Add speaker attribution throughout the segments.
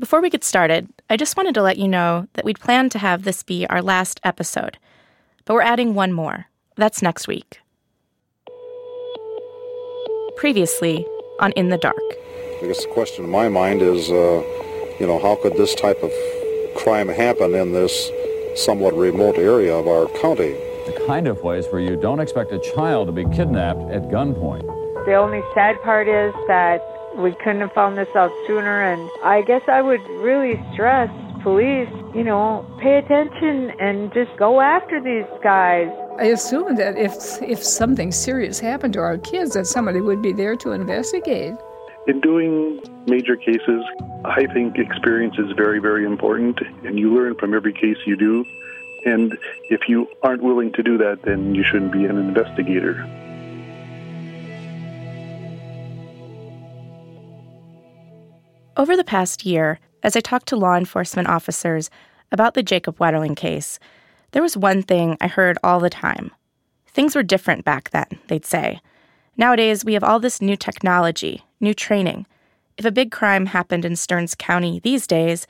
Speaker 1: Before we get started, I just wanted to let you know that we'd planned to have this be our last episode, but we're adding one more. That's next week. Previously on In the Dark.
Speaker 2: I guess the question in my mind is, uh, you know, how could this type of crime happen in this somewhat remote area of our county?
Speaker 3: The kind of place where you don't expect a child to be kidnapped at gunpoint.
Speaker 4: The only sad part is that we couldn't have found this out sooner, and I guess I would really stress police, you know, pay attention and just go after these guys.
Speaker 5: I assume that if if something serious happened to our kids, that somebody would be there to investigate.
Speaker 6: In doing major cases, I think experience is very, very important, and you learn from every case you do. And if you aren't willing to do that, then you shouldn't be an investigator.
Speaker 1: Over the past year, as I talked to law enforcement officers about the Jacob Wetterling case, there was one thing I heard all the time. Things were different back then, they'd say. Nowadays, we have all this new technology, new training. If a big crime happened in Stearns County these days,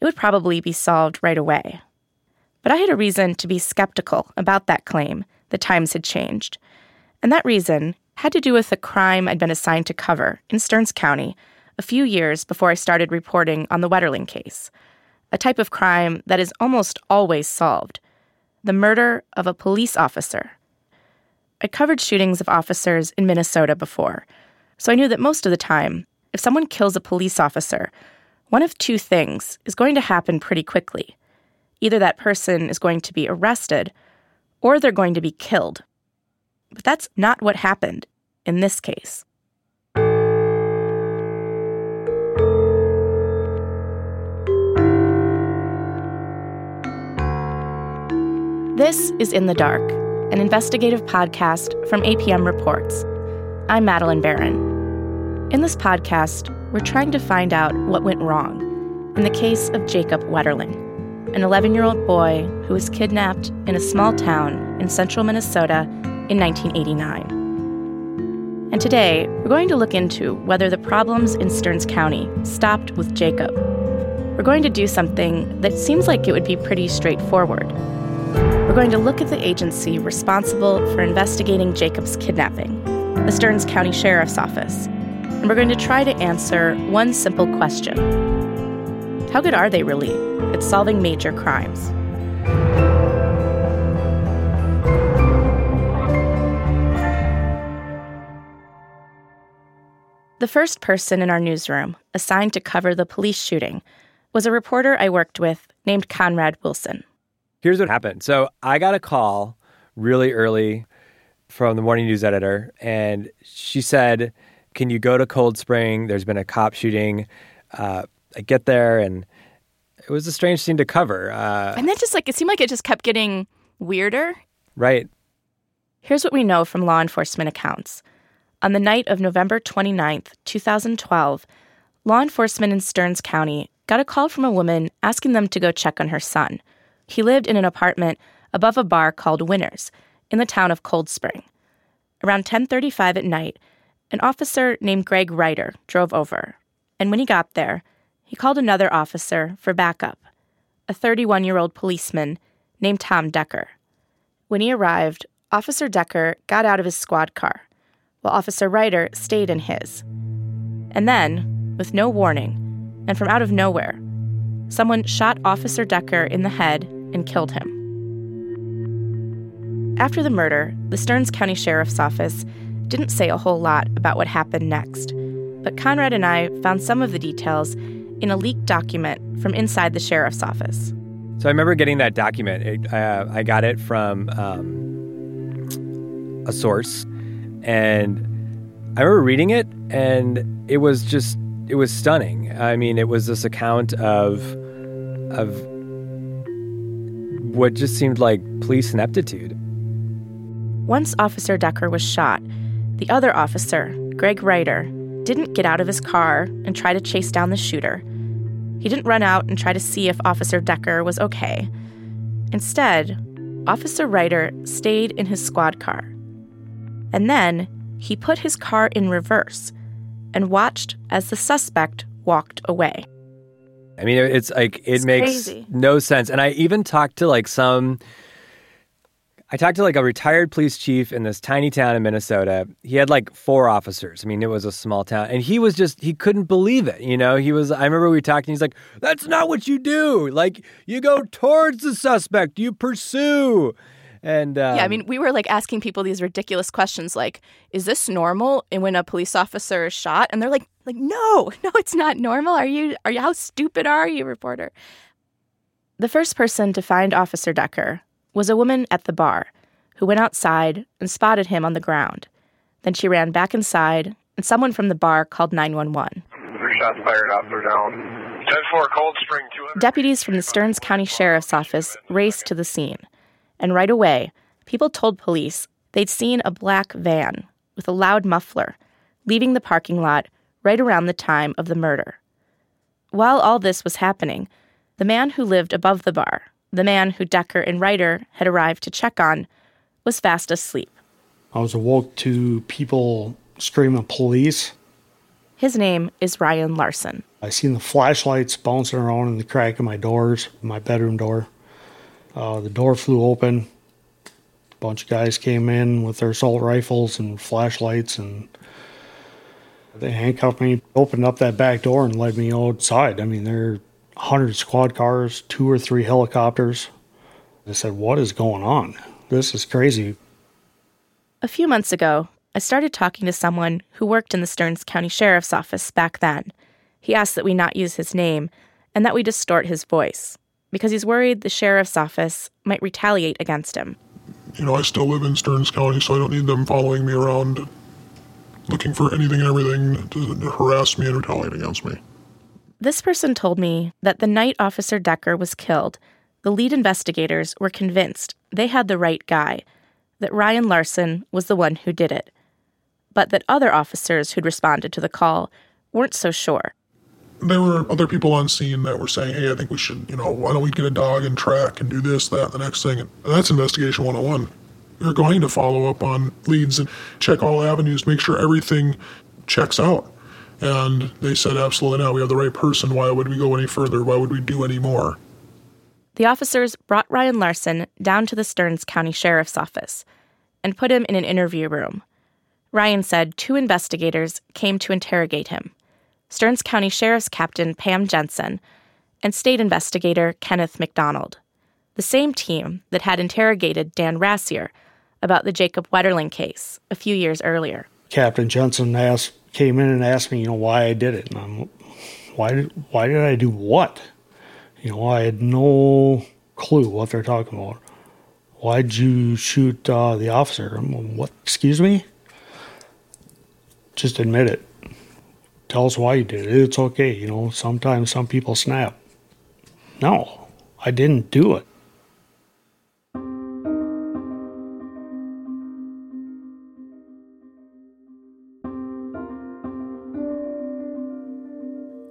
Speaker 1: it would probably be solved right away. But I had a reason to be skeptical about that claim the times had changed. And that reason had to do with the crime I'd been assigned to cover in Stearns County a few years before I started reporting on the Wetterling case, a type of crime that is almost always solved the murder of a police officer. I covered shootings of officers in Minnesota before, so I knew that most of the time, if someone kills a police officer, one of two things is going to happen pretty quickly. Either that person is going to be arrested, or they're going to be killed. But that's not what happened in this case. This is In the Dark, an investigative podcast from APM Reports. I'm Madeleine Baran. In this podcast, we're trying to find out what went wrong in the case of Jacob Wetterling, an 11 year old boy who was kidnapped in a small town in central Minnesota in 1989. And today, we're going to look into whether the problems in Stearns County stopped with Jacob. We're going to do something that seems like it would be pretty straightforward we're going to look at the agency responsible for investigating Jacob's kidnapping, the Stearns County Sheriff's Office. And we're going to try to answer one simple question How good are they really at solving major crimes? The first person in our newsroom assigned to cover the police shooting was a reporter I worked with named Conrad Wilson.
Speaker 7: Here's what happened. So I got a call really early from the morning news editor, and she said, Can you go to Cold Spring? There's been a cop shooting. Uh, I get there, and it was a strange scene to cover. Uh,
Speaker 1: and then just like, it seemed like it just kept getting weirder.
Speaker 7: Right.
Speaker 1: Here's what we know from law enforcement accounts. On the night of November 29th, 2012, law enforcement in Stearns County got a call from a woman asking them to go check on her son he lived in an apartment above a bar called Winners in the town of Cold Spring. Around 10:35 at night, an officer named Greg Reiter drove over, and when he got there, he called another officer for backup, a 31-year-old policeman named Tom Decker. When he arrived, Officer Decker got out of his squad car, while Officer Reiter stayed in his. And then, with no warning, and from out of nowhere, someone shot Officer Decker in the head and killed him. After the murder, the Stearns County Sheriff's Office didn't say a whole lot about what happened next, but Conrad and I found some of the details in a leaked document from inside the sheriff's office.
Speaker 7: So I remember getting that document. It, uh, I got it from um, a source, and I remember reading it, and it was just it was stunning. I mean, it was this account of of what just seemed like police ineptitude.
Speaker 1: Once Officer Decker was shot, the other officer, Greg Reiter, didn't get out of his car and try to chase down the shooter. He didn't run out and try to see if Officer Decker was okay. Instead, Officer Reiter stayed in his squad car. And then he put his car in reverse and watched as the suspect walked away.
Speaker 7: I mean, it's like it
Speaker 1: It's
Speaker 7: makes
Speaker 1: crazy.
Speaker 7: no sense. And I even talked to like some. I talked to like a retired police chief in this tiny town in Minnesota. He had like four officers. I mean, it was a small town, and he was just he couldn't believe it. You know, he was. I remember we talked, and he's like, "That's not what you do. Like, you go towards the suspect, you pursue." And um,
Speaker 8: yeah, I mean, we were like asking people these ridiculous questions like, is this normal and when a police officer is shot? And they're like, like, no, no, it's not normal. Are you are you how stupid are you, reporter?
Speaker 1: The first person to find Officer Decker was a woman at the bar who went outside and spotted him on the ground. Then she ran back inside, and someone from the bar called 911.
Speaker 9: Three shots fired, officer down. 10 4, Cold Spring
Speaker 1: Deputies from the Stearns County Sheriff's Office raced to the scene, and right away, people told police they'd seen a black van with a loud muffler leaving the parking lot right around the time of the murder. While all this was happening, the man who lived above the bar, the man who Decker and Reiter had arrived to check on, was fast asleep.
Speaker 10: I was awoke to people screaming police.
Speaker 1: His name is Ryan Larson.
Speaker 10: I seen the flashlights bouncing around in the crack of my doors, my bedroom door. Uh, the door flew open. A bunch of guys came in with their assault rifles and flashlights, and they handcuffed me, opened up that back door, and led me outside. I mean, there are 100 squad cars, two or three helicopters. I said, What is going on? This is crazy.
Speaker 1: A few months ago, I started talking to someone who worked in the Stearns County Sheriff's Office back then. He asked that we not use his name and that we distort his voice because he's worried the sheriff's office might retaliate against him.
Speaker 11: You know, I still live in Stearns County, so I don't need them following me around looking for anything and everything to harass me and retaliate against me.
Speaker 1: This person told me that the night Officer Decker was killed, the lead investigators were convinced they had the right guy, that Ryan Larson was the one who did it, but that other officers who'd responded to the call weren't so sure.
Speaker 11: There were other people on scene that were saying, hey, I think we should, you know, why don't we get a dog and track and do this, that, the next thing. And that's investigation 101. You're going to follow up on leads and check all avenues, make sure everything checks out. And they said, absolutely not. We have the right person. Why would we go any further? Why would we do any more?
Speaker 1: The officers brought Ryan Larson down to the Stearns County Sheriff's Office and put him in an interview room. Ryan said two investigators came to interrogate him Stearns County Sheriff's Captain Pam Jensen and state investigator Kenneth McDonald, the same team that had interrogated Dan Rassier about the Jacob Wetterling case a few years earlier.
Speaker 10: Captain Jensen asked, came in and asked me, you know, why I did it, and I'm, why did why did I do what? You know, I had no clue what they're talking about. Why'd you shoot uh, the officer? What? Excuse me? Just admit it. Tell us why you did it. It's okay. You know, sometimes some people snap. No, I didn't do it.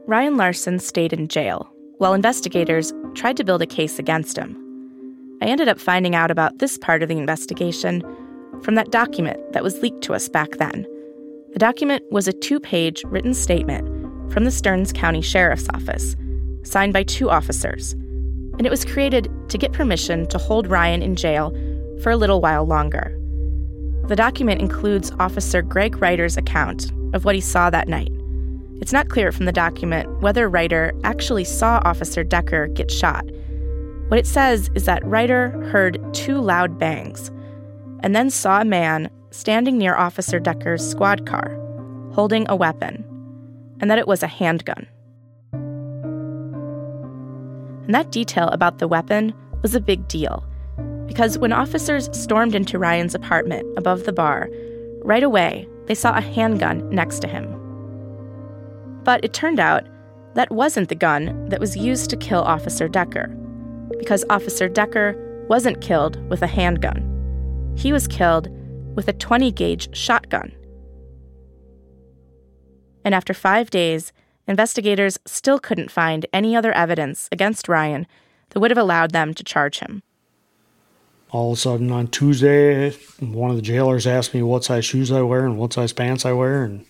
Speaker 1: Ryan Larson stayed in jail while investigators tried to build a case against him. I ended up finding out about this part of the investigation from that document that was leaked to us back then. The document was a two page written statement from the Stearns County Sheriff's Office, signed by two officers, and it was created to get permission to hold Ryan in jail for a little while longer. The document includes Officer Greg Reiter's account of what he saw that night. It's not clear from the document whether Reiter actually saw Officer Decker get shot. What it says is that Reiter heard two loud bangs and then saw a man standing near Officer Decker's squad car, holding a weapon, and that it was a handgun. And that detail about the weapon was a big deal, because when officers stormed into Ryan's apartment above the bar, right away they saw a handgun next to him. But it turned out that wasn't the gun that was used to kill Officer Decker, because Officer Decker wasn't killed with a handgun. He was killed with a 20 gauge shotgun. And after five days, investigators still couldn't find any other evidence against Ryan that would have allowed them to charge him.
Speaker 10: All of a sudden on Tuesday, one of the jailers asked me what size shoes I wear and what size pants I wear, and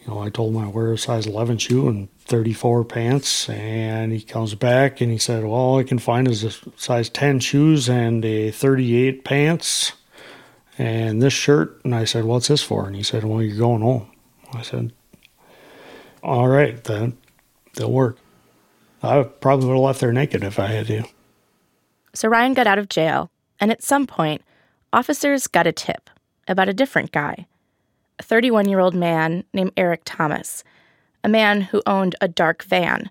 Speaker 10: you know, I told him I wear a size 11 shoe and 34 pants, and he comes back and he said, "Well, all I can find is a size 10 shoes and a 38 pants, and this shirt." And I said, "What's this for?" And he said, "Well, you're going home." I said, "All right, then, they'll work." I probably would have left there naked if I had to.
Speaker 1: So Ryan got out of jail, and at some point, officers got a tip about a different guy a 31 year old man named Eric Thomas, a man who owned a dark van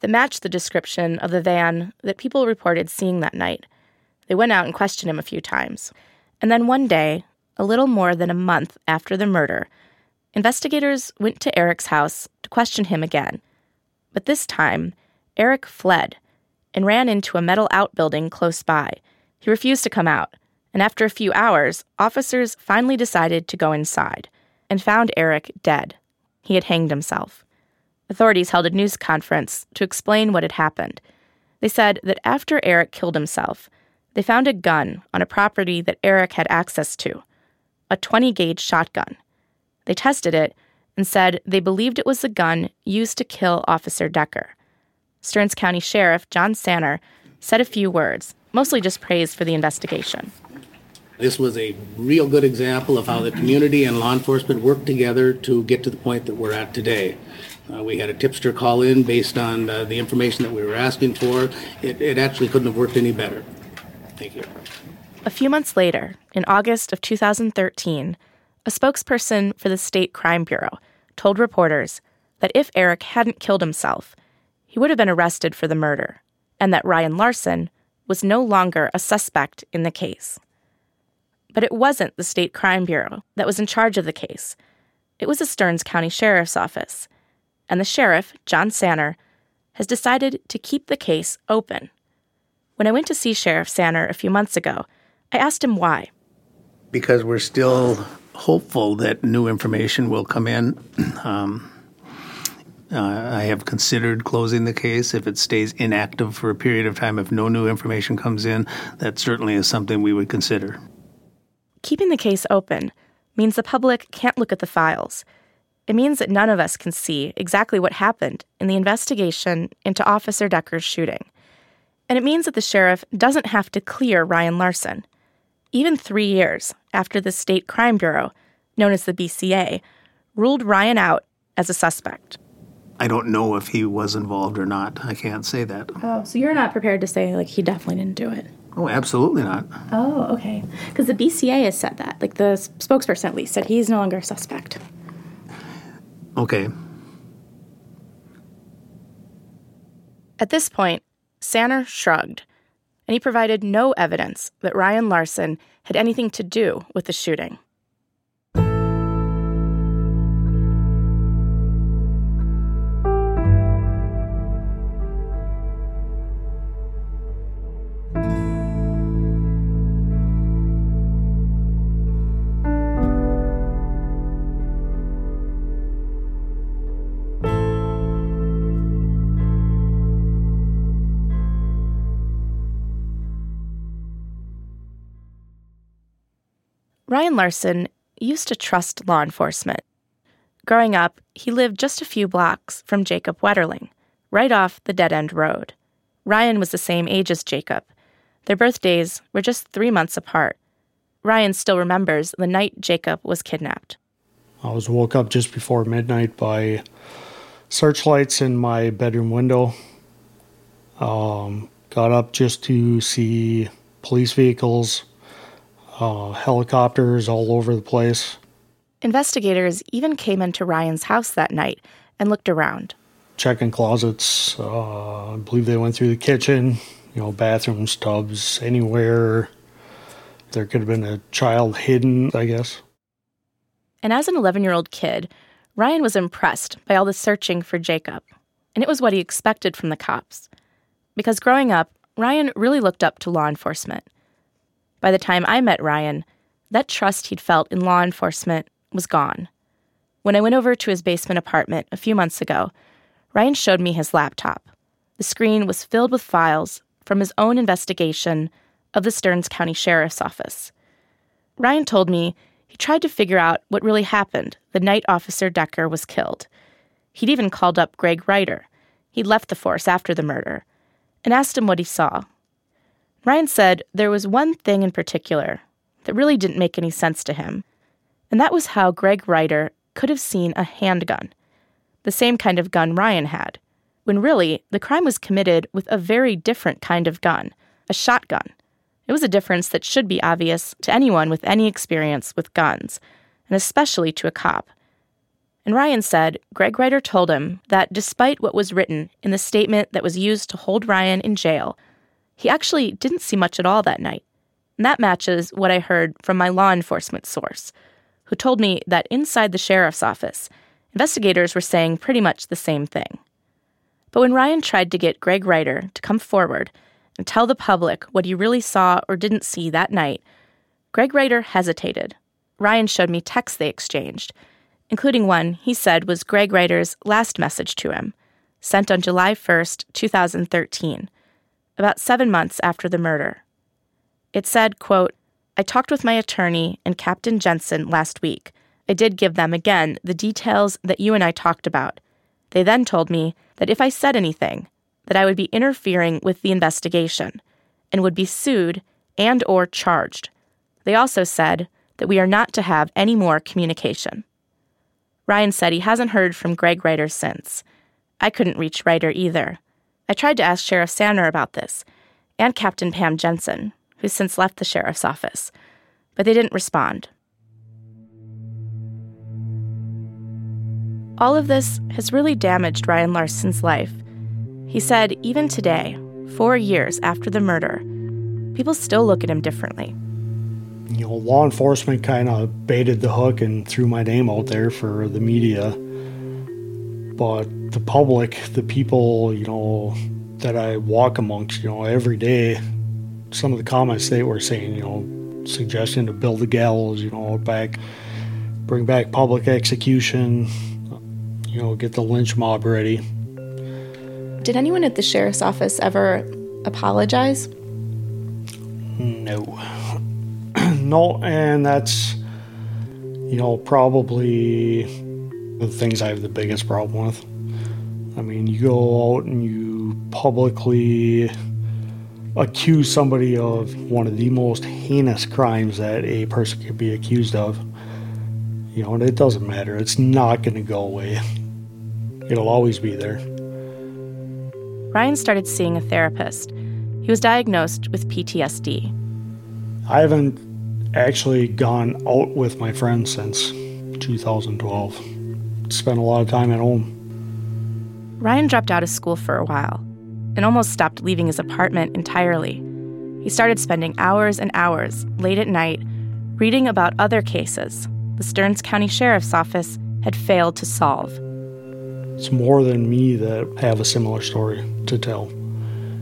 Speaker 1: that matched the description of the van that people reported seeing that night. They went out and questioned him a few times. And then one day, a little more than a month after the murder, investigators went to Eric's house to question him again. But this time, Eric fled and ran into a metal outbuilding close by. He refused to come out, and after a few hours, officers finally decided to go inside and found Eric dead. He had hanged himself. Authorities held a news conference to explain what had happened. They said that after Eric killed himself, they found a gun on a property that Eric had access to a 20 gauge shotgun. They tested it and said they believed it was the gun used to kill Officer Decker. Stearns County Sheriff John Sanner said a few words, mostly just praise for the investigation.
Speaker 12: This was a real good example of how the community and law enforcement worked together to get to the point that we're at today. Uh, we had a tipster call in based on uh, the information that we were asking for. It, it actually couldn't have worked any better. Thank you.
Speaker 1: A few months later, in August of 2013, a spokesperson for the State Crime Bureau told reporters that if Eric hadn't killed himself, he would have been arrested for the murder, and that Ryan Larson was no longer a suspect in the case. But it wasn't the State Crime Bureau that was in charge of the case. It was the Stearns County Sheriff's Office. And the sheriff, John Sanner, has decided to keep the case open. When I went to see Sheriff Sanner a few months ago, I asked him why.
Speaker 12: Because we're still hopeful that new information will come in. Um, uh, I have considered closing the case if it stays inactive for a period of time. If no new information comes in, that certainly is something we would consider.
Speaker 1: Keeping the case open means the public can't look at the files. It means that none of us can see exactly what happened in the investigation into Officer Decker's shooting. And it means that the sheriff doesn't have to clear Ryan Larson. Even three years after the State Crime Bureau, known as the BCA, ruled Ryan out as a suspect.
Speaker 12: I don't know if he was involved or not. I can't say that.
Speaker 1: Oh, so you're not prepared to say, like, he definitely didn't do it?
Speaker 12: Oh, absolutely not.
Speaker 1: Oh, okay. Because the BCA has said that. Like, the spokesperson at least said he's no longer a suspect.
Speaker 12: Okay.
Speaker 1: At this point, Sanner shrugged, and he provided no evidence that Ryan Larson had anything to do with the shooting. Ryan Larson used to trust law enforcement. Growing up, he lived just a few blocks from Jacob Wetterling, right off the dead end road. Ryan was the same age as Jacob. Their birthdays were just three months apart. Ryan still remembers the night Jacob was kidnapped.
Speaker 10: I was woke up just before midnight by searchlights in my bedroom window. Um, got up just to see police vehicles uh, helicopters all over the place.
Speaker 1: Investigators even came into Ryan's house that night and looked around.
Speaker 10: Checking closets. Uh, I believe they went through the kitchen, you know, bathrooms, tubs, anywhere. There could have been a child hidden, I guess.
Speaker 1: And as an 11 year old kid, Ryan was impressed by all the searching for Jacob. And it was what he expected from the cops. Because growing up, Ryan really looked up to law enforcement. By the time I met Ryan, that trust he'd felt in law enforcement was gone. When I went over to his basement apartment a few months ago, Ryan showed me his laptop. The screen was filled with files from his own investigation of the Stearns County Sheriff's Office. Ryan told me He tried to figure out what really happened the night Officer Decker was killed. He'd even called up Greg Reiter. He'd left the force after the murder and asked him what he saw. Ryan said there was one thing in particular that really didn't make any sense to him, and that was how Greg Reiter could have seen a handgun, the same kind of gun Ryan had, when really the crime was committed with a very different kind of gun, a shotgun. It was a difference that should be obvious to anyone with any experience with guns, and especially to a cop. And Ryan said Greg Reiter told him that despite what was written in the statement that was used to hold Ryan in jail, he actually didn't see much at all that night. And that matches what I heard from my law enforcement source, who told me that inside the sheriff's office, investigators were saying pretty much the same thing. But when Ryan tried to get Greg Reiter to come forward and tell the public what he really saw or didn't see that night, Greg Reiter hesitated. Ryan showed me texts they exchanged, including one he said was Greg Reiter's last message to him, sent on July 1st, 2013, about seven months after the murder. It said, quote, I talked with my attorney and Captain Jensen last week. I did give them again the details that you and I talked about. They then told me that if I said anything, that I would be interfering with the investigation and would be sued and or charged. They also said that we are not to have any more communication. Ryan said he hasn't heard from Greg Reiter since. I couldn't reach Reiter either. I tried to ask Sheriff Sanner about this, and Captain Pam Jensen, who's since left the sheriff's office, but they didn't respond. All of this has really damaged Ryan Larson's life. He said even today, four years after the murder, people still look at him differently.
Speaker 10: You know, law enforcement kind of baited the hook and threw my name out there for the media. But the public, the people, you know, that I walk amongst, you know, every day, some of the comments they were saying, you know, suggesting to build the gallows, you know, back, bring back public execution, you know, get the lynch mob ready.
Speaker 1: Did anyone at the sheriff's office ever apologize?
Speaker 10: No. no, and that's, you know, probably the things I have the biggest problem with. I mean, you go out and you publicly accuse somebody of one of the most heinous crimes that a person could be accused of. You know, and it doesn't matter. It's not going to go away. It'll always be there.
Speaker 1: Ryan started seeing a therapist. He was diagnosed with PTSD.
Speaker 10: I haven't actually gone out with my friends since 2012. Spent a lot of time at home.
Speaker 1: Ryan dropped out of school for a while and almost stopped leaving his apartment entirely. He started spending hours and hours late at night reading about other cases the Stearns County Sheriff's Office had failed to solve.
Speaker 10: It's more than me that have a similar story to tell.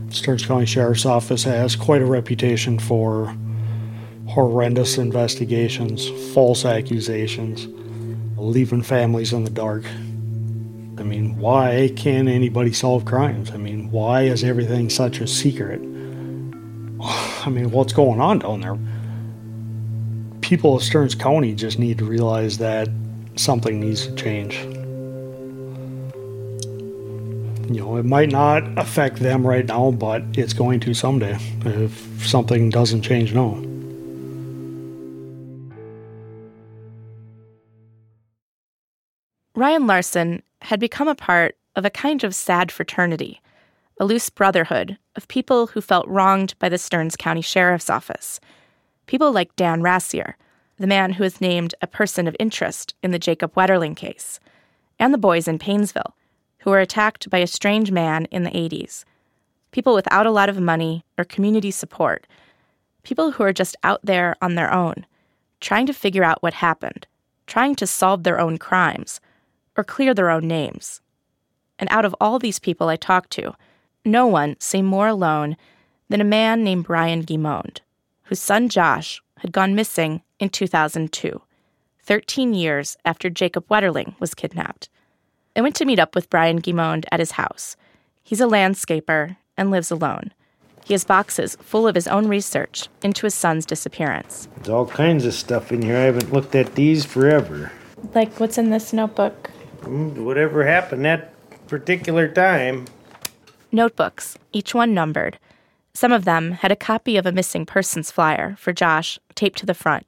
Speaker 10: Stearns County Sheriff's Office has quite a reputation for horrendous investigations, false accusations, leaving families in the dark. I mean, why can't anybody solve crimes? I mean, why is everything such a secret? I mean, what's going on down there? People of Stearns County just need to realize that something needs to change. You know, it might not affect them right now, but it's going to someday if something doesn't change now.
Speaker 1: Ryan Larson had become a part of a kind of sad fraternity, a loose brotherhood of people who felt wronged by the Stearns County Sheriff's Office. People like Dan Rassier, the man who was named a person of interest in the Jacob Wetterling case, and the boys in Paynesville, who were attacked by a strange man in the 80s. People without a lot of money or community support. People who are just out there on their own, trying to figure out what happened, trying to solve their own crimes or clear their own names. And out of all these people I talked to, no one seemed more alone than a man named Brian Guimond, whose son Josh had gone missing in 2002, 13 years after Jacob Wetterling was kidnapped. I went to meet up with Brian Guimond at his house. He's a landscaper and lives alone. He has boxes full of his own research into his son's disappearance.
Speaker 13: There's all kinds of stuff in here. I haven't looked at these forever.
Speaker 1: Like what's in this notebook?
Speaker 13: Whatever happened that particular time.
Speaker 1: Notebooks, each one numbered. Some of them had a copy of a missing persons flyer for Josh taped to the front.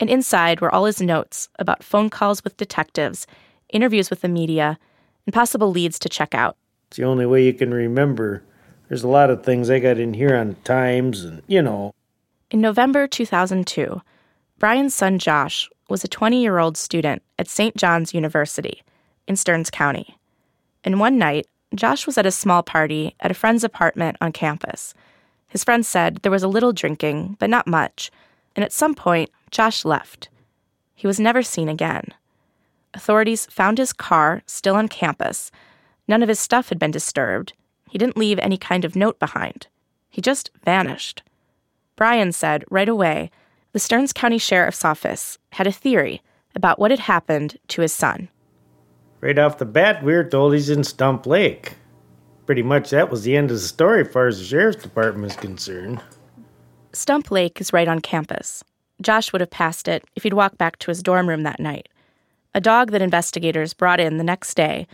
Speaker 1: And inside were all his notes about phone calls with detectives, interviews with the media, and possible leads to check out.
Speaker 13: It's the only way you can remember. There's a lot of things I got in here on times and, you know.
Speaker 1: In November 2002, Brian's son Josh was a 20 year old student at St. John's University in Stearns County. And one night, Josh was at a small party at a friend's apartment on campus. His friend said there was a little drinking, but not much, and at some point, Josh left. He was never seen again. Authorities found his car still on campus. None of his stuff had been disturbed. He didn't leave any kind of note behind. He just vanished. Brian said right away the Stearns County Sheriff's Office had a theory about what had happened to his son.
Speaker 13: Right off the bat, we were told he's in Stump Lake. Pretty much that was the end of the story as far as the sheriff's department is concerned.
Speaker 1: Stump Lake is right on campus. Josh would have passed it if he'd walked back to his dorm room that night. A dog that investigators brought in the next day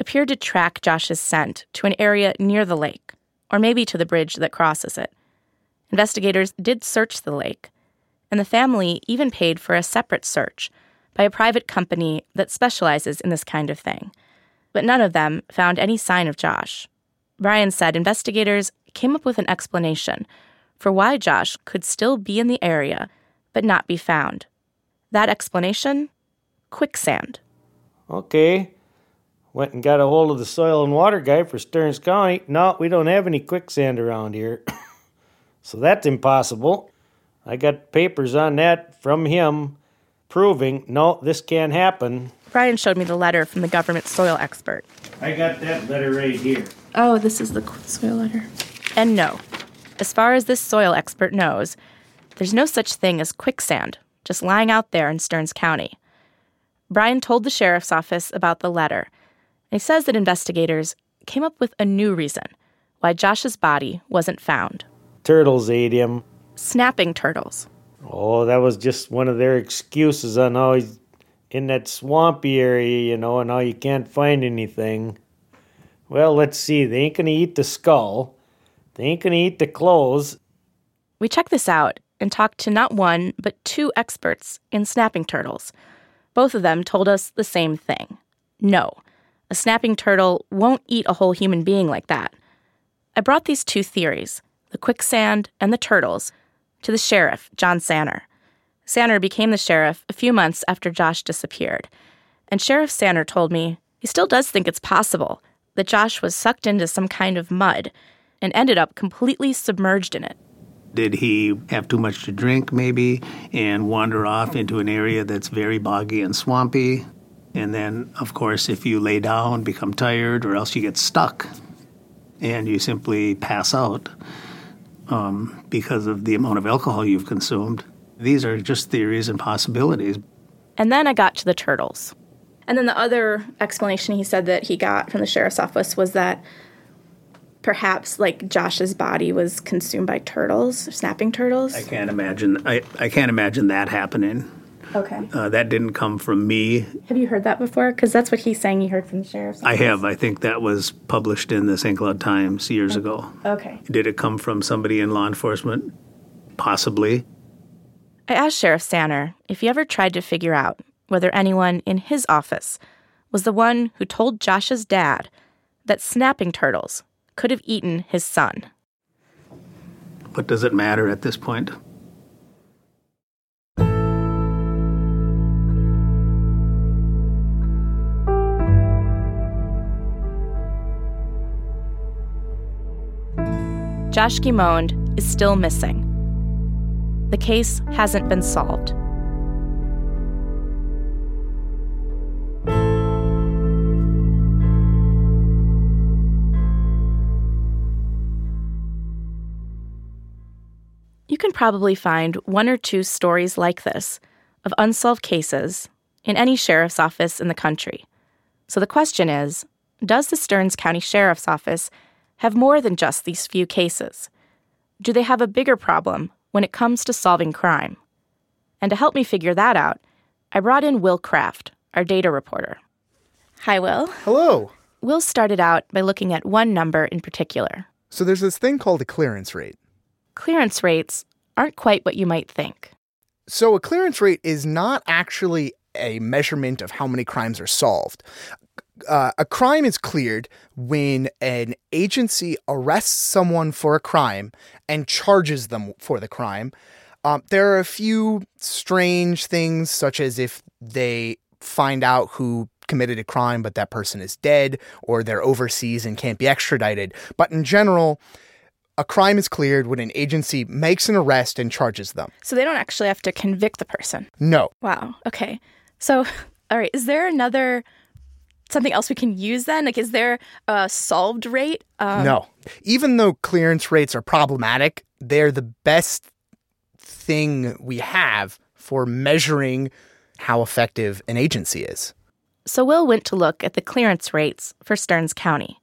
Speaker 1: appeared to track Josh's scent to an area near the lake, or maybe to the bridge that crosses it. Investigators did search the lake, and the family even paid for a separate search by a private company that specializes in this kind of thing. But none of them found any sign of Josh. Brian said investigators came up with an explanation for why Josh could still be in the area but not be found. That explanation? Quicksand.
Speaker 13: Okay. Went and got a hold of the soil and water guy for Stearns County. No, we don't have any quicksand around here. so that's impossible. I got papers on that from him proving no, this can't happen.
Speaker 1: Brian showed me the letter from the government soil expert.
Speaker 13: I got that letter right here.
Speaker 1: Oh, this is the soil letter. And no, as far as this soil expert knows, there's no such thing as quicksand just lying out there in Stearns County. Brian told the sheriff's office about the letter, and he says that investigators came up with a new reason why Josh's body wasn't found.
Speaker 13: Turtles ate him.
Speaker 1: Snapping turtles.
Speaker 13: Oh, that was just one of their excuses on how he's in that swampy area, you know, and how you can't find anything. Well, let's see. They ain't gonna eat the skull. They ain't gonna eat the clothes.
Speaker 1: We checked this out and talked to not one, but two experts in snapping turtles. Both of them told us the same thing. No, a snapping turtle won't eat a whole human being like that. I brought these two theories, the quicksand and the turtles, to the sheriff, John Sanner. Sanner became the sheriff a few months after Josh disappeared. And Sheriff Sanner told me he still does think it's possible that Josh was sucked into some kind of mud and ended up completely submerged in it.
Speaker 12: Did he have too much to drink, maybe, and wander off into an area that's very boggy and swampy? And then, of course, if you lay down, become tired, or else you get stuck and you simply pass out um, because of the amount of alcohol you've consumed. These are just theories and possibilities.
Speaker 1: And then I got to the turtles. And then the other explanation he said that he got from the sheriff's office was that perhaps like Josh's body was consumed by turtles, snapping turtles.
Speaker 12: I can't imagine. I, I can't imagine that happening.
Speaker 1: Okay.
Speaker 12: Uh, that didn't come from me.
Speaker 1: Have you heard that before? Because that's what he's saying he heard from the sheriff's office.
Speaker 12: I have. I think that was published in the St. Cloud Times years ago.
Speaker 1: Okay.
Speaker 12: Did it come from somebody in law enforcement? Possibly.
Speaker 1: I asked Sheriff Sanner if he ever tried to figure out whether anyone in his office was the one who told Josh's dad that snapping turtles could have eaten his son.
Speaker 12: What does it matter at this point?
Speaker 1: Josh Guimond is still missing. The case hasn't been solved. You can probably find one or two stories like this of unsolved cases in any sheriff's office in the country. So the question is Does the Stearns County Sheriff's Office have more than just these few cases? do they have a bigger problem when it comes to solving crime? And to help me figure that out, I brought in Will Craft, our data reporter. Hi, Will.
Speaker 14: Hello.
Speaker 1: Will started out by looking at one number in particular.
Speaker 14: So there's this thing called a clearance rate.
Speaker 1: Clearance rates aren't quite what you might think.
Speaker 14: So a clearance rate is not actually a measurement of how many crimes are solved. Uh, a crime is cleared when an agency arrests someone for a crime and charges them for the crime. Um, there are a few strange things, such as if they find out who committed a crime, but that person is dead, or they're overseas and can't be extradited. But in general, a crime is cleared when an agency makes an arrest and charges them.
Speaker 1: So they don't actually have to convict the person.
Speaker 14: No.
Speaker 1: Wow. Okay. So, all right, is there another something else we can use then? Like, is there a solved rate? Um,
Speaker 14: no. Even though clearance rates are problematic, they're the best thing we have for measuring how effective an agency is.
Speaker 1: So Will went to look at the clearance rates for Stearns County.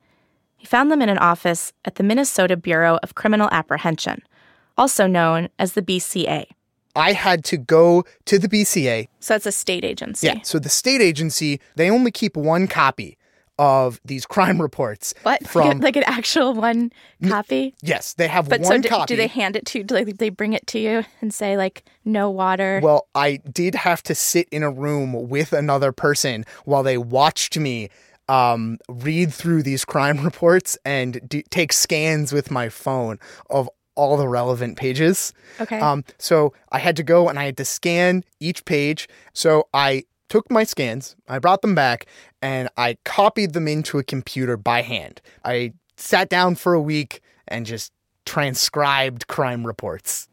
Speaker 1: He found them in an office at the Minnesota Bureau of Criminal Apprehension, also known as the BCA.
Speaker 14: I had to go to the BCA.
Speaker 1: So that's a state agency.
Speaker 14: Yeah. So the state agency, they only keep one copy of these crime reports.
Speaker 1: What?
Speaker 14: From
Speaker 1: like an actual one copy?
Speaker 14: Yes, they have
Speaker 1: but
Speaker 14: one
Speaker 1: so do,
Speaker 14: copy.
Speaker 1: do they hand it to you? Do like, they bring it to you and say like no water?
Speaker 14: Well, I did have to sit in a room with another person while they watched me um, read through these crime reports and do, take scans with my phone of all the relevant pages.
Speaker 1: Okay.
Speaker 14: Um, so I had to go and I had to scan each page. So I took my scans, I brought them back, and I copied them into a computer by hand. I sat down for a week and just transcribed crime reports.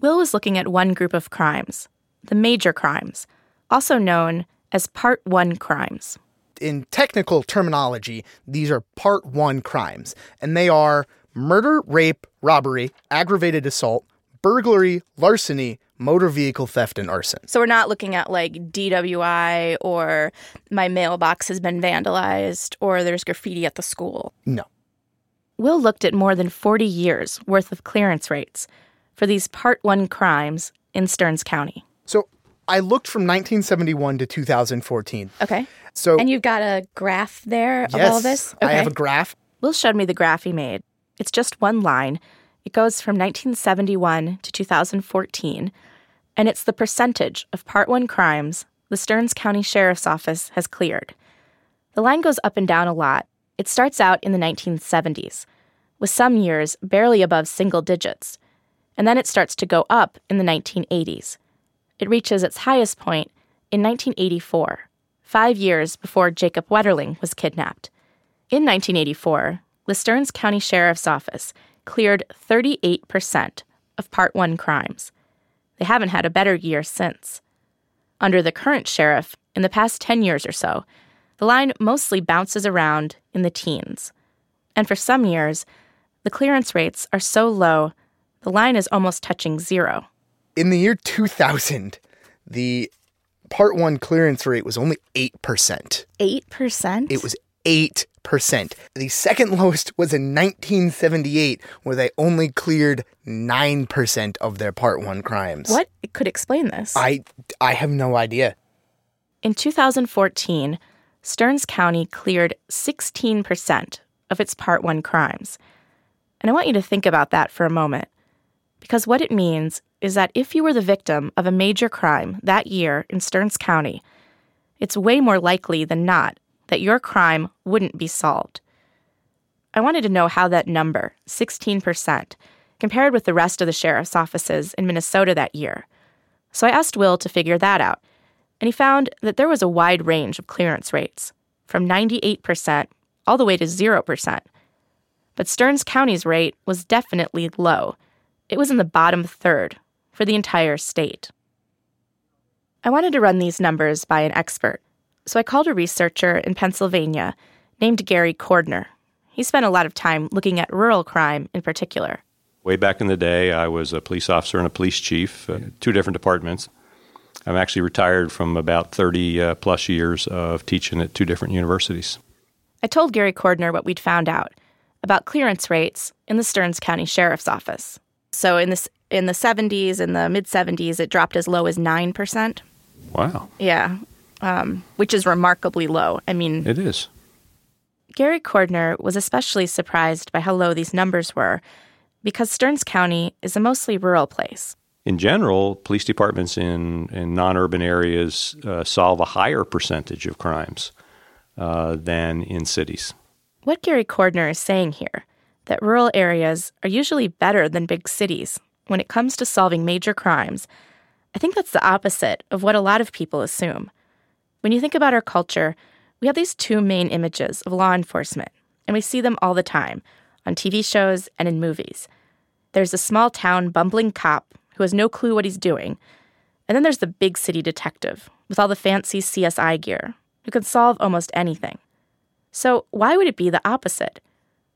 Speaker 1: Will was looking at one group of crimes, the major crimes, also known as Part 1 crimes.
Speaker 14: In technical terminology, these are Part 1 crimes, and they are murder, rape, robbery, aggravated assault, burglary, larceny, motor vehicle theft, and arson.
Speaker 1: So we're not looking at like DWI or my mailbox has been vandalized or there's graffiti at the school.
Speaker 14: No.
Speaker 1: Will looked at more than 40 years worth of clearance rates for these Part 1 crimes in Stearns County.
Speaker 14: So I looked from 1971 to 2014.
Speaker 1: Okay.
Speaker 14: So
Speaker 1: And you've got a graph there
Speaker 14: yes,
Speaker 1: of all this?
Speaker 14: I have a graph.
Speaker 1: Will showed me the graph he made. It's just one line. It goes from 1971 to 2014, and it's the percentage of Part 1 crimes the Stearns County Sheriff's Office has cleared. The line goes up and down a lot. It starts out in the 1970s, with some years barely above single digits, and then it starts to go up in the 1980s. It reaches its highest point in 1984, five years before Jacob Wetterling was kidnapped. In 1984, the Stearns County Sheriff's Office cleared 38% of Part 1 crimes. They haven't had a better year since. Under the current sheriff, in the past 10 years or so, the line mostly bounces around in the teens. And for some years, the clearance rates are so low, the line is almost touching zero.
Speaker 14: In the year 2000, the Part 1 clearance rate was only 8%.
Speaker 1: 8%?
Speaker 14: It was 8%. The second lowest was in 1978, where they only cleared 9% of their Part 1 crimes.
Speaker 1: What could explain this?
Speaker 14: I, I have no idea.
Speaker 1: In 2014, Stearns County cleared 16% of its Part 1 crimes. And I want you to think about that for a moment. Because what it means is that if you were the victim of a major crime that year in Stearns County, it's way more likely than not that your crime wouldn't be solved. I wanted to know how that number, 16%, compared with the rest of the sheriff's offices in Minnesota that year. So I asked Will to figure that out, and he found that there was a wide range of clearance rates, from 98% all the way to 0%. But Stearns County's rate was definitely low. It was in the bottom third for the entire state. I wanted to run these numbers by an expert, so I called a researcher in Pennsylvania named Gary Cordner. He spent a lot of time looking at rural crime in particular.
Speaker 15: Way back in the day, I was a police officer and a police chief, uh, two different departments. I'm actually retired from about 30 uh, plus years of teaching at two different universities.
Speaker 1: I told Gary Cordner what we'd found out about clearance rates in the Stearns County Sheriff's Office. So in this in the 70s and the mid 70s, it dropped as low as 9%.
Speaker 15: Wow.
Speaker 1: Yeah, um, which is remarkably low. I mean,
Speaker 15: It is.
Speaker 1: Gary Cordner was especially surprised by how low these numbers were because Stearns County is a mostly rural place.
Speaker 15: In general, police departments in, in non urban areas uh, solve a higher percentage of crimes uh, than in cities.
Speaker 1: What Gary Cordner is saying here that rural areas are usually better than big cities when it comes to solving major crimes. I think that's the opposite of what a lot of people assume. When you think about our culture, we have these two main images of law enforcement, and we see them all the time on TV shows and in movies. There's a small town bumbling cop who has no clue what he's doing, and then there's the big city detective with all the fancy CSI gear who can solve almost anything. So, why would it be the opposite?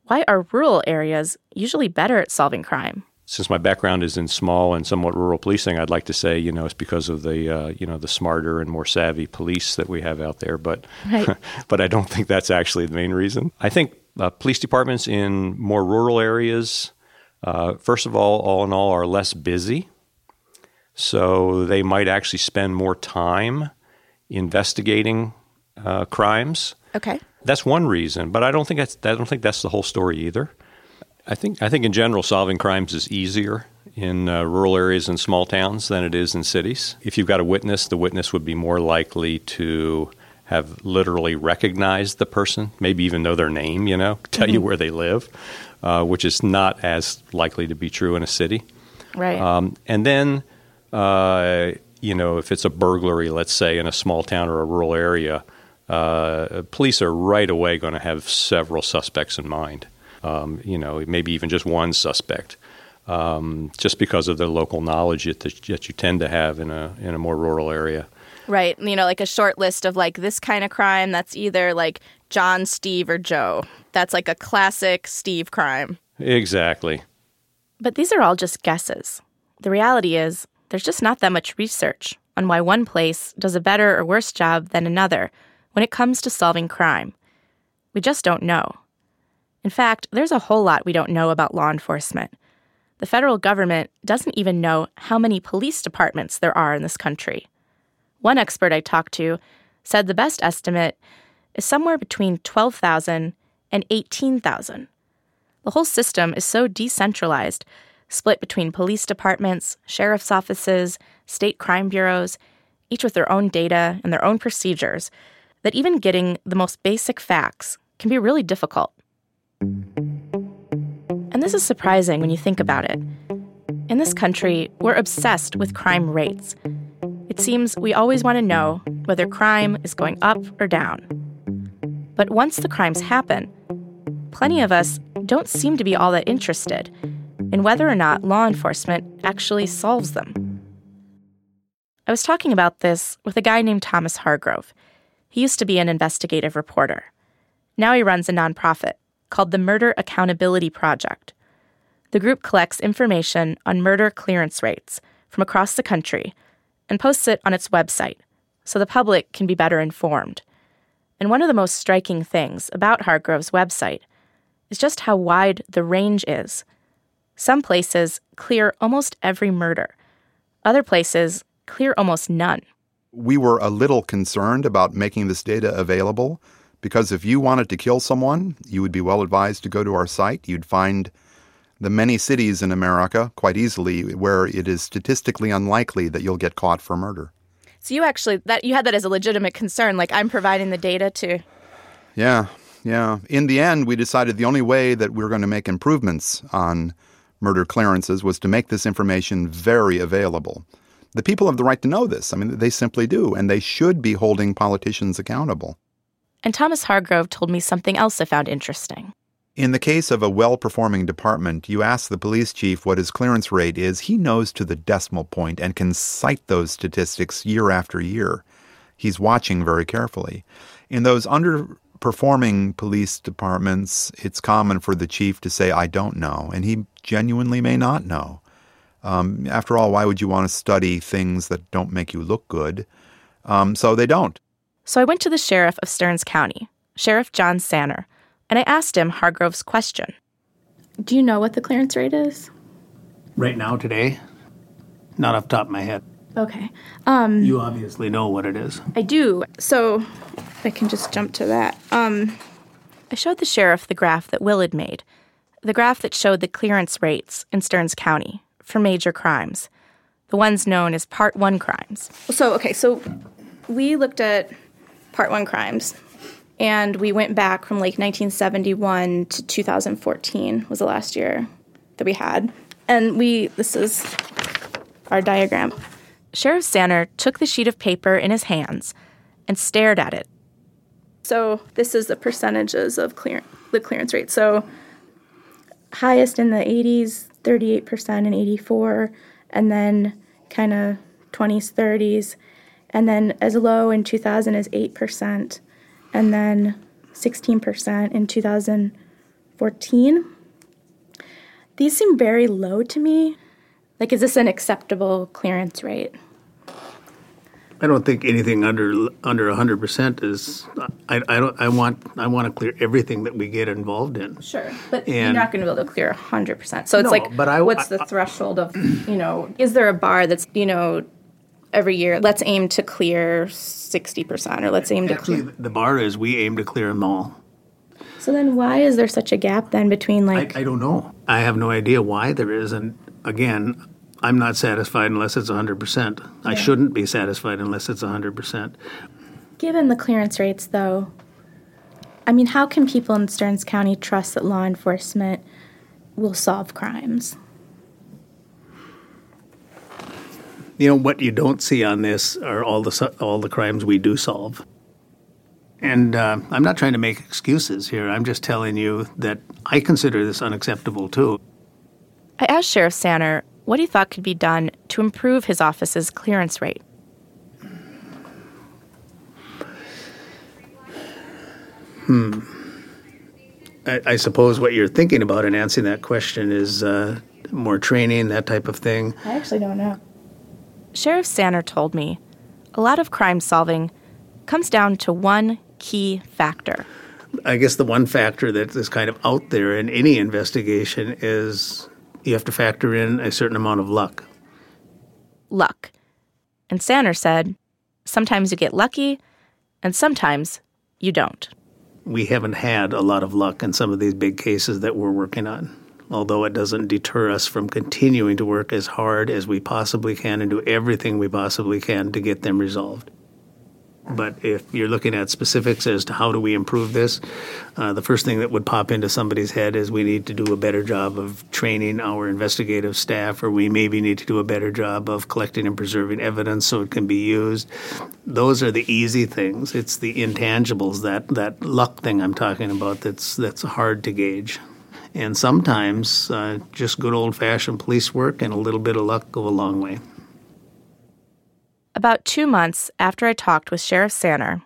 Speaker 1: Why are rural areas usually better at solving crime?
Speaker 15: Since my background is in small and somewhat rural policing, I'd like to say, you know, it's because of the, uh, you know, the smarter and more savvy police that we have out there. But,
Speaker 1: Right.
Speaker 15: but I don't think that's actually the main reason. I think uh, police departments in more rural areas, uh, first of all, all in all, are less busy. So they might actually spend more time investigating uh, crimes.
Speaker 1: Okay.
Speaker 15: That's one reason, but I don't think that's I don't think that's the whole story either. I think I think in general solving crimes is easier in uh, rural areas and small towns than it is in cities. If you've got a witness, the witness would be more likely to have literally recognized the person, maybe even know their name, you know, tell you
Speaker 1: Mhm.
Speaker 15: where they live, uh, which is not as likely to be true in a city.
Speaker 1: Right.
Speaker 15: Um, and then, uh, you know, if it's a burglary, let's say in a small town or a rural area, uh, police are right away going to have several suspects in mind. Um, you know, maybe even just one suspect, um, just because of the local knowledge that, that you tend to have in a in a more rural area.
Speaker 1: Right. You know, like a short list of like this kind of crime that's either like John, Steve, or Joe. That's like a classic Steve crime.
Speaker 15: Exactly.
Speaker 1: But these are all just guesses. The reality is, there's just not that much research on why one place does a better or worse job than another when it comes to solving crime. We just don't know. In fact, there's a whole lot we don't know about law enforcement. The federal government doesn't even know how many police departments there are in this country. One expert I talked to said the best estimate is somewhere between 12,000 and 18,000. The whole system is so decentralized, split between police departments, sheriff's offices, state crime bureaus, each with their own data and their own procedures, that even getting the most basic facts can be really difficult. And this is surprising when you think about it. In this country, we're obsessed with crime rates. It seems we always want to know whether crime is going up or down. But once the crimes happen, plenty of us don't seem to be all that interested in whether or not law enforcement actually solves them. I was talking about this with a guy named Thomas Hargrove. He used to be an investigative reporter. Now he runs a nonprofit called the Murder Accountability Project. The group collects information on murder clearance rates from across the country and posts it on its website so the public can be better informed. And one of the most striking things about Hargrove's website is just how wide the range is. Some places clear almost every murder, other places clear almost none.
Speaker 16: We were a little concerned about making this data available because if you wanted to kill someone, you would be well advised to go to our site. You'd find the many cities in America quite easily where it is statistically unlikely that you'll get caught for murder.
Speaker 1: So you actually that you had that as a legitimate concern like I'm providing the data to
Speaker 16: Yeah, yeah. In the end, we decided the only way that we were going to make improvements on murder clearances was to make this information very available. The people have the right to know this. I mean, they simply do, and they should be holding politicians accountable.
Speaker 1: And Thomas Hargrove told me something else I found interesting.
Speaker 16: In the case of a well performing department, you ask the police chief what his clearance rate is. He knows to the decimal point and can cite those statistics year after year. He's watching very carefully. In those underperforming police departments, it's common for the chief to say, I don't know, and he genuinely may not know. Um, after all, why would you want to study things that don't make you look good? Um, so they don't.
Speaker 1: So I went to the sheriff of Stearns County, Sheriff John Sanner,
Speaker 17: and I asked him Hargrove's question. Do you know what the clearance rate is?
Speaker 12: Right now, today, not off the top of my head.
Speaker 17: Okay. Um,
Speaker 12: You obviously know what it is.
Speaker 17: I do. So I can just jump to that. Um, I showed the sheriff the graph that Will had made, the graph that showed the clearance rates in Stearns County for major crimes, the ones known as Part 1 crimes. So, okay, so we looked at Part 1 crimes and we went back from like 1971 to 2014 was the last year that we had. And we, this is our diagram. Sheriff Sanner took the sheet of paper in his hands and stared at it. So this is the percentages of clear, the clearance rate. So highest in the 80s, 38% and 84, and then kind of 20s, 30s, and then as low in 2000 as 8%, and then 16% in 2014. These seem very low to me. Like, is this an acceptable clearance rate?
Speaker 12: I don't think anything under under hundred percent is. I, I don't. I want. I want to clear everything that we get involved in.
Speaker 17: Sure, but
Speaker 12: And-
Speaker 17: you're not going to be able to clear 100%. So it's
Speaker 12: No,
Speaker 17: like,
Speaker 12: but I-
Speaker 17: what's
Speaker 12: I-
Speaker 17: the threshold of, you know, is there a bar that's, you know, every year, let's aim to clear 60% or let's aim to
Speaker 12: Actually,
Speaker 17: clear.
Speaker 12: the bar is we aim to clear them all.
Speaker 17: So then why is there such a gap then between like,
Speaker 12: I, I don't know. I have no idea why there is, and again, I'm not satisfied unless it's hundred percent. I shouldn't be satisfied unless it's hundred percent.
Speaker 17: given the clearance rates though, I mean, how can people in Stearns County trust that law enforcement will solve crimes?
Speaker 12: You know what you don't see on this are all the all the crimes we do solve. And uh, I'm not trying to make excuses here. I'm just telling you that I consider this unacceptable too.
Speaker 17: I asked Sheriff Sanner what he thought could be done to improve his office's clearance rate.
Speaker 12: Hmm. I, I suppose what you're thinking about in answering that question is uh, more training, that type of thing.
Speaker 17: I actually don't know. Sheriff Sanner told me a lot of crime solving comes down to one key factor.
Speaker 12: I guess the one factor that is kind of out there in any investigation is you have to factor in a certain amount of luck.
Speaker 17: luck. And Sanner said, sometimes you get lucky, and sometimes you don't.
Speaker 12: We haven't had a lot of luck in some of these big cases that we're working on, although it doesn't deter us from continuing to work as hard as we possibly can and do everything we possibly can to get them resolved. But if you're looking at specifics as to how do we improve this, uh, the first thing that would pop into somebody's head is we need to do a better job of training our investigative staff, or we maybe need to do a better job of collecting and preserving evidence so it can be used. Those are the easy things. It's the intangibles, that, that luck thing I'm talking about, that's, that's hard to gauge. And sometimes uh, just good old fashioned police work and a little bit of luck go a long way.
Speaker 17: About two months after I talked with Sheriff Sanner,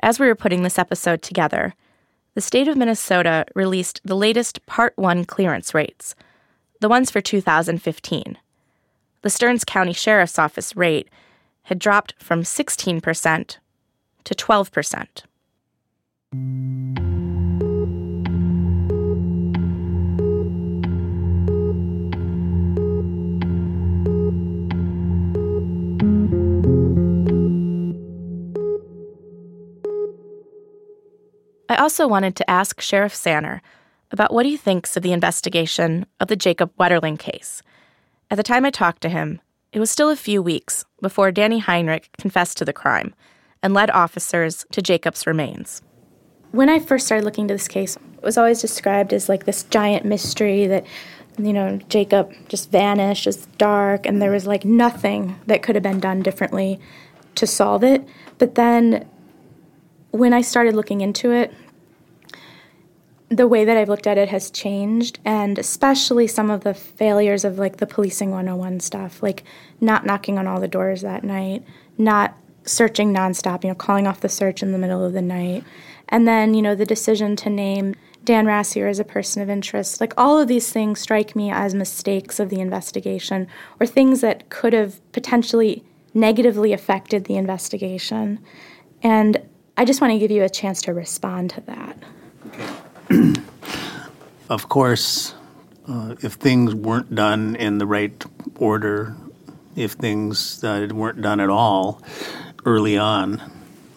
Speaker 17: as we were putting this episode together, the state of Minnesota released the latest Part 1 clearance rates, the ones for 2015. The Stearns County Sheriff's Office rate had dropped from 16% to 12%. I also wanted to ask Sheriff Sanner about what he thinks of the investigation of the Jacob Wetterling case. At the time I talked to him, it was still a few weeks before Danny Heinrich confessed to the crime and led officers to Jacob's remains. When I first started looking into this case, it was always described as like this giant mystery that, you know, Jacob just vanished, it's dark, and there was like nothing that could have been done differently to solve it. But then when I started looking into it, the way that I've looked at it has changed, and especially some of the failures of like the policing 101 stuff, like not knocking on all the doors that night, not searching nonstop, you know, calling off the search in the middle of the night. And then, you know, the decision to name Dan Rassier as a person of interest. Like all of these things strike me as mistakes of the investigation or things that could have potentially negatively affected the investigation. And I just want to give you a chance to respond to that.
Speaker 12: of course, uh, if things weren't done in the right order, if things uh, weren't done at all early on,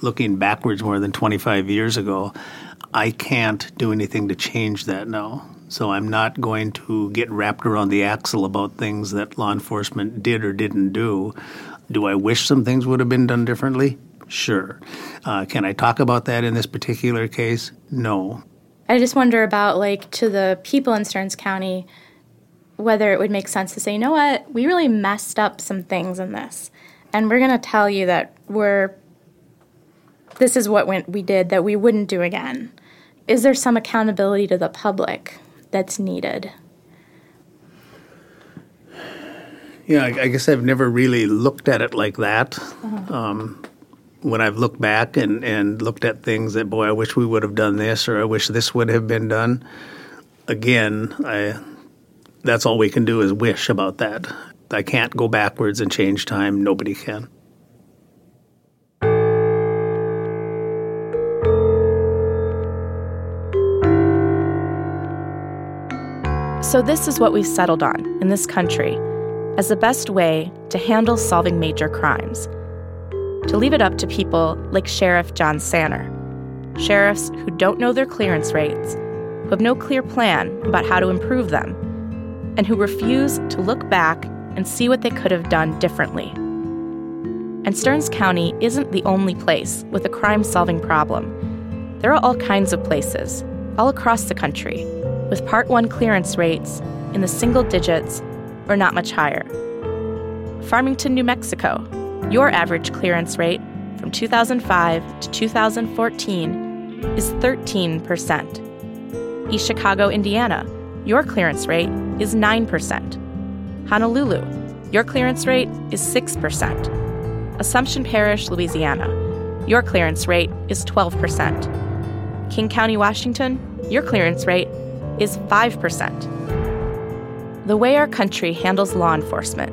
Speaker 12: looking backwards more than 25 years ago, I can't do anything to change that now. So I'm not going to get wrapped around the axle about things that law enforcement did or didn't do. Do I wish some things would have been done differently? Sure. Uh, can I talk about that in this particular case? No.
Speaker 1: I just wonder about, like, to the people in Stearns County, whether it would make sense to say, you know what, we really messed up some things in this. And we're going to tell you that we're, this is what went, we did that we wouldn't do again. Is there some accountability to the public that's needed?
Speaker 12: Yeah, I, I guess I've never really looked at it like that. Um, when I've looked back and, and looked at things that, boy, I wish we would have done this or I wish this would have been done, again, I, that's all we can do is wish about that. I can't go backwards and change time. Nobody can.
Speaker 1: So, this is what we've settled on in this country as the best way to handle solving major crimes to leave it up to people like Sheriff John Sanner. Sheriffs who don't know their clearance rates, who have no clear plan about how to improve them, and who refuse to look back and see what they could have done differently. And Stearns County isn't the only place with a crime solving problem. There are all kinds of places, all across the country, with Part 1 clearance rates in the single digits or not much higher. Farmington, New Mexico, your average clearance rate from 2005 to 2014 is 13%. East Chicago, Indiana, your clearance rate is 9%. Honolulu, your clearance rate is 6%. Assumption Parish, Louisiana, your clearance rate is 12%. King County, Washington, your clearance rate is 5%. The way our country handles law enforcement,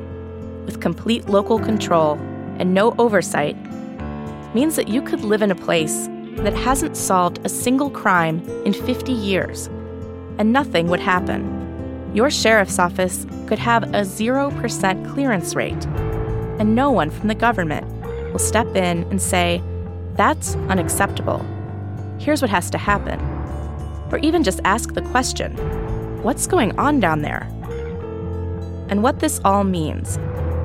Speaker 1: with complete local control and no oversight, means that you could live in a place that hasn't solved a single crime in 50 years, and nothing would happen. Your sheriff's office could have a 0% clearance rate, and no one from the government will step in and say, that's unacceptable. Here's what has to happen. Or even just ask the question, what's going on down there? And what this all means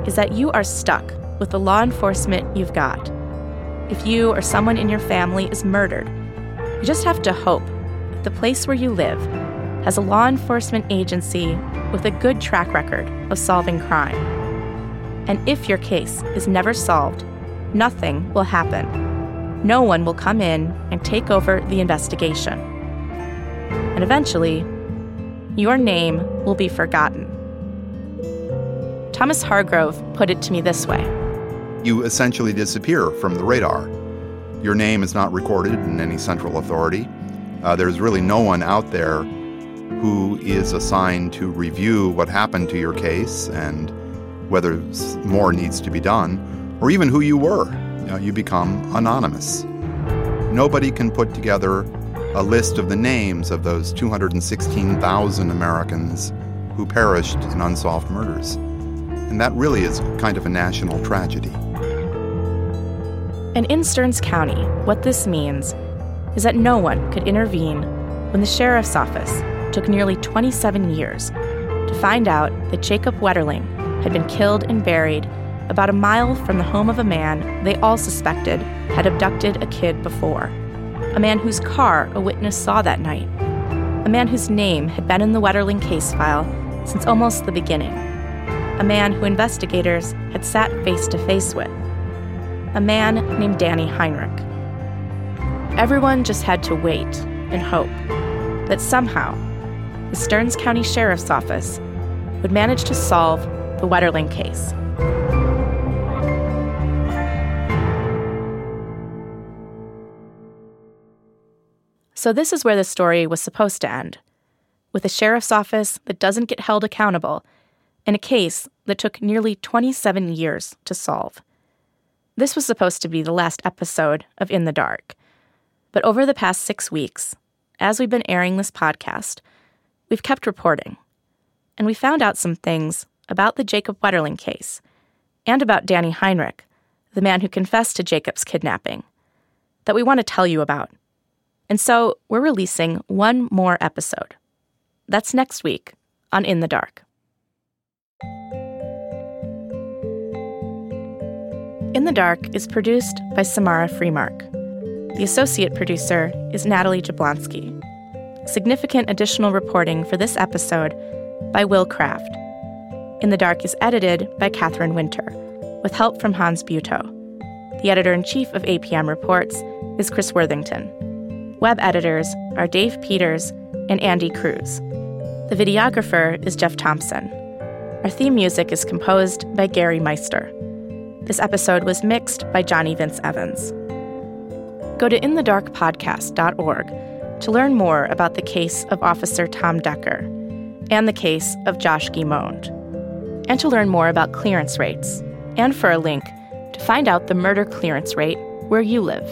Speaker 1: is that you are stuck with the law enforcement you've got. If you or someone in your family is murdered, you just have to hope that the place where you live has a law enforcement agency with a good track record of solving crime. And if your case is never solved, nothing will happen. No one will come in and take over the investigation. And eventually, your name will be forgotten. Thomas Hargrove put it to me this way
Speaker 16: You essentially disappear from the radar. Your name is not recorded in any central authority. Uh, there's really no one out there who is assigned to review what happened to your case and whether more needs to be done, or even who you were. You, know, you become anonymous. Nobody can put together a list of the names of those 216,000 Americans who perished in unsolved murders. And that really is kind of a national tragedy.
Speaker 1: And in Stearns County, what this means is that no one could intervene when the sheriff's office took nearly 27 years to find out that Jacob Wetterling had been killed and buried about a mile from the home of a man they all suspected had abducted a kid before. A man whose car a witness saw that night. A man whose name had been in the Wetterling case file since almost the beginning. A man who investigators had sat face to face with. A man named Danny Heinrich. Everyone just had to wait and hope that somehow the Stearns County Sheriff's Office would manage to solve the Wetterling case. So, this is where the story was supposed to end with a sheriff's office that doesn't get held accountable in a case that took nearly 27 years to solve. This was supposed to be the last episode of In the Dark. But over the past six weeks, as we've been airing this podcast, we've kept reporting. And we found out some things about the Jacob Wetterling case and about Danny Heinrich, the man who confessed to Jacob's kidnapping, that we want to tell you about. And so we're releasing one more episode. That's next week on In the Dark. In the Dark is produced by Samara Freemark. The associate producer is Natalie Jablonski. Significant additional reporting for this episode by Will Craft. In the Dark is edited by Catherine Winter, with help from Hans Buetow. The editor in chief of APM Reports is Chris Worthington. Web editors are Dave Peters and Andy Cruz. The videographer is Jeff Thompson. Our theme music is composed by Gary Meister. This episode was mixed by Johnny Vince Evans. Go to inthedarkpodcast.org to learn more about the case of Officer Tom Decker and the case of Josh Guimond, and to learn more about clearance rates, and for a link to find out the murder clearance rate where you live.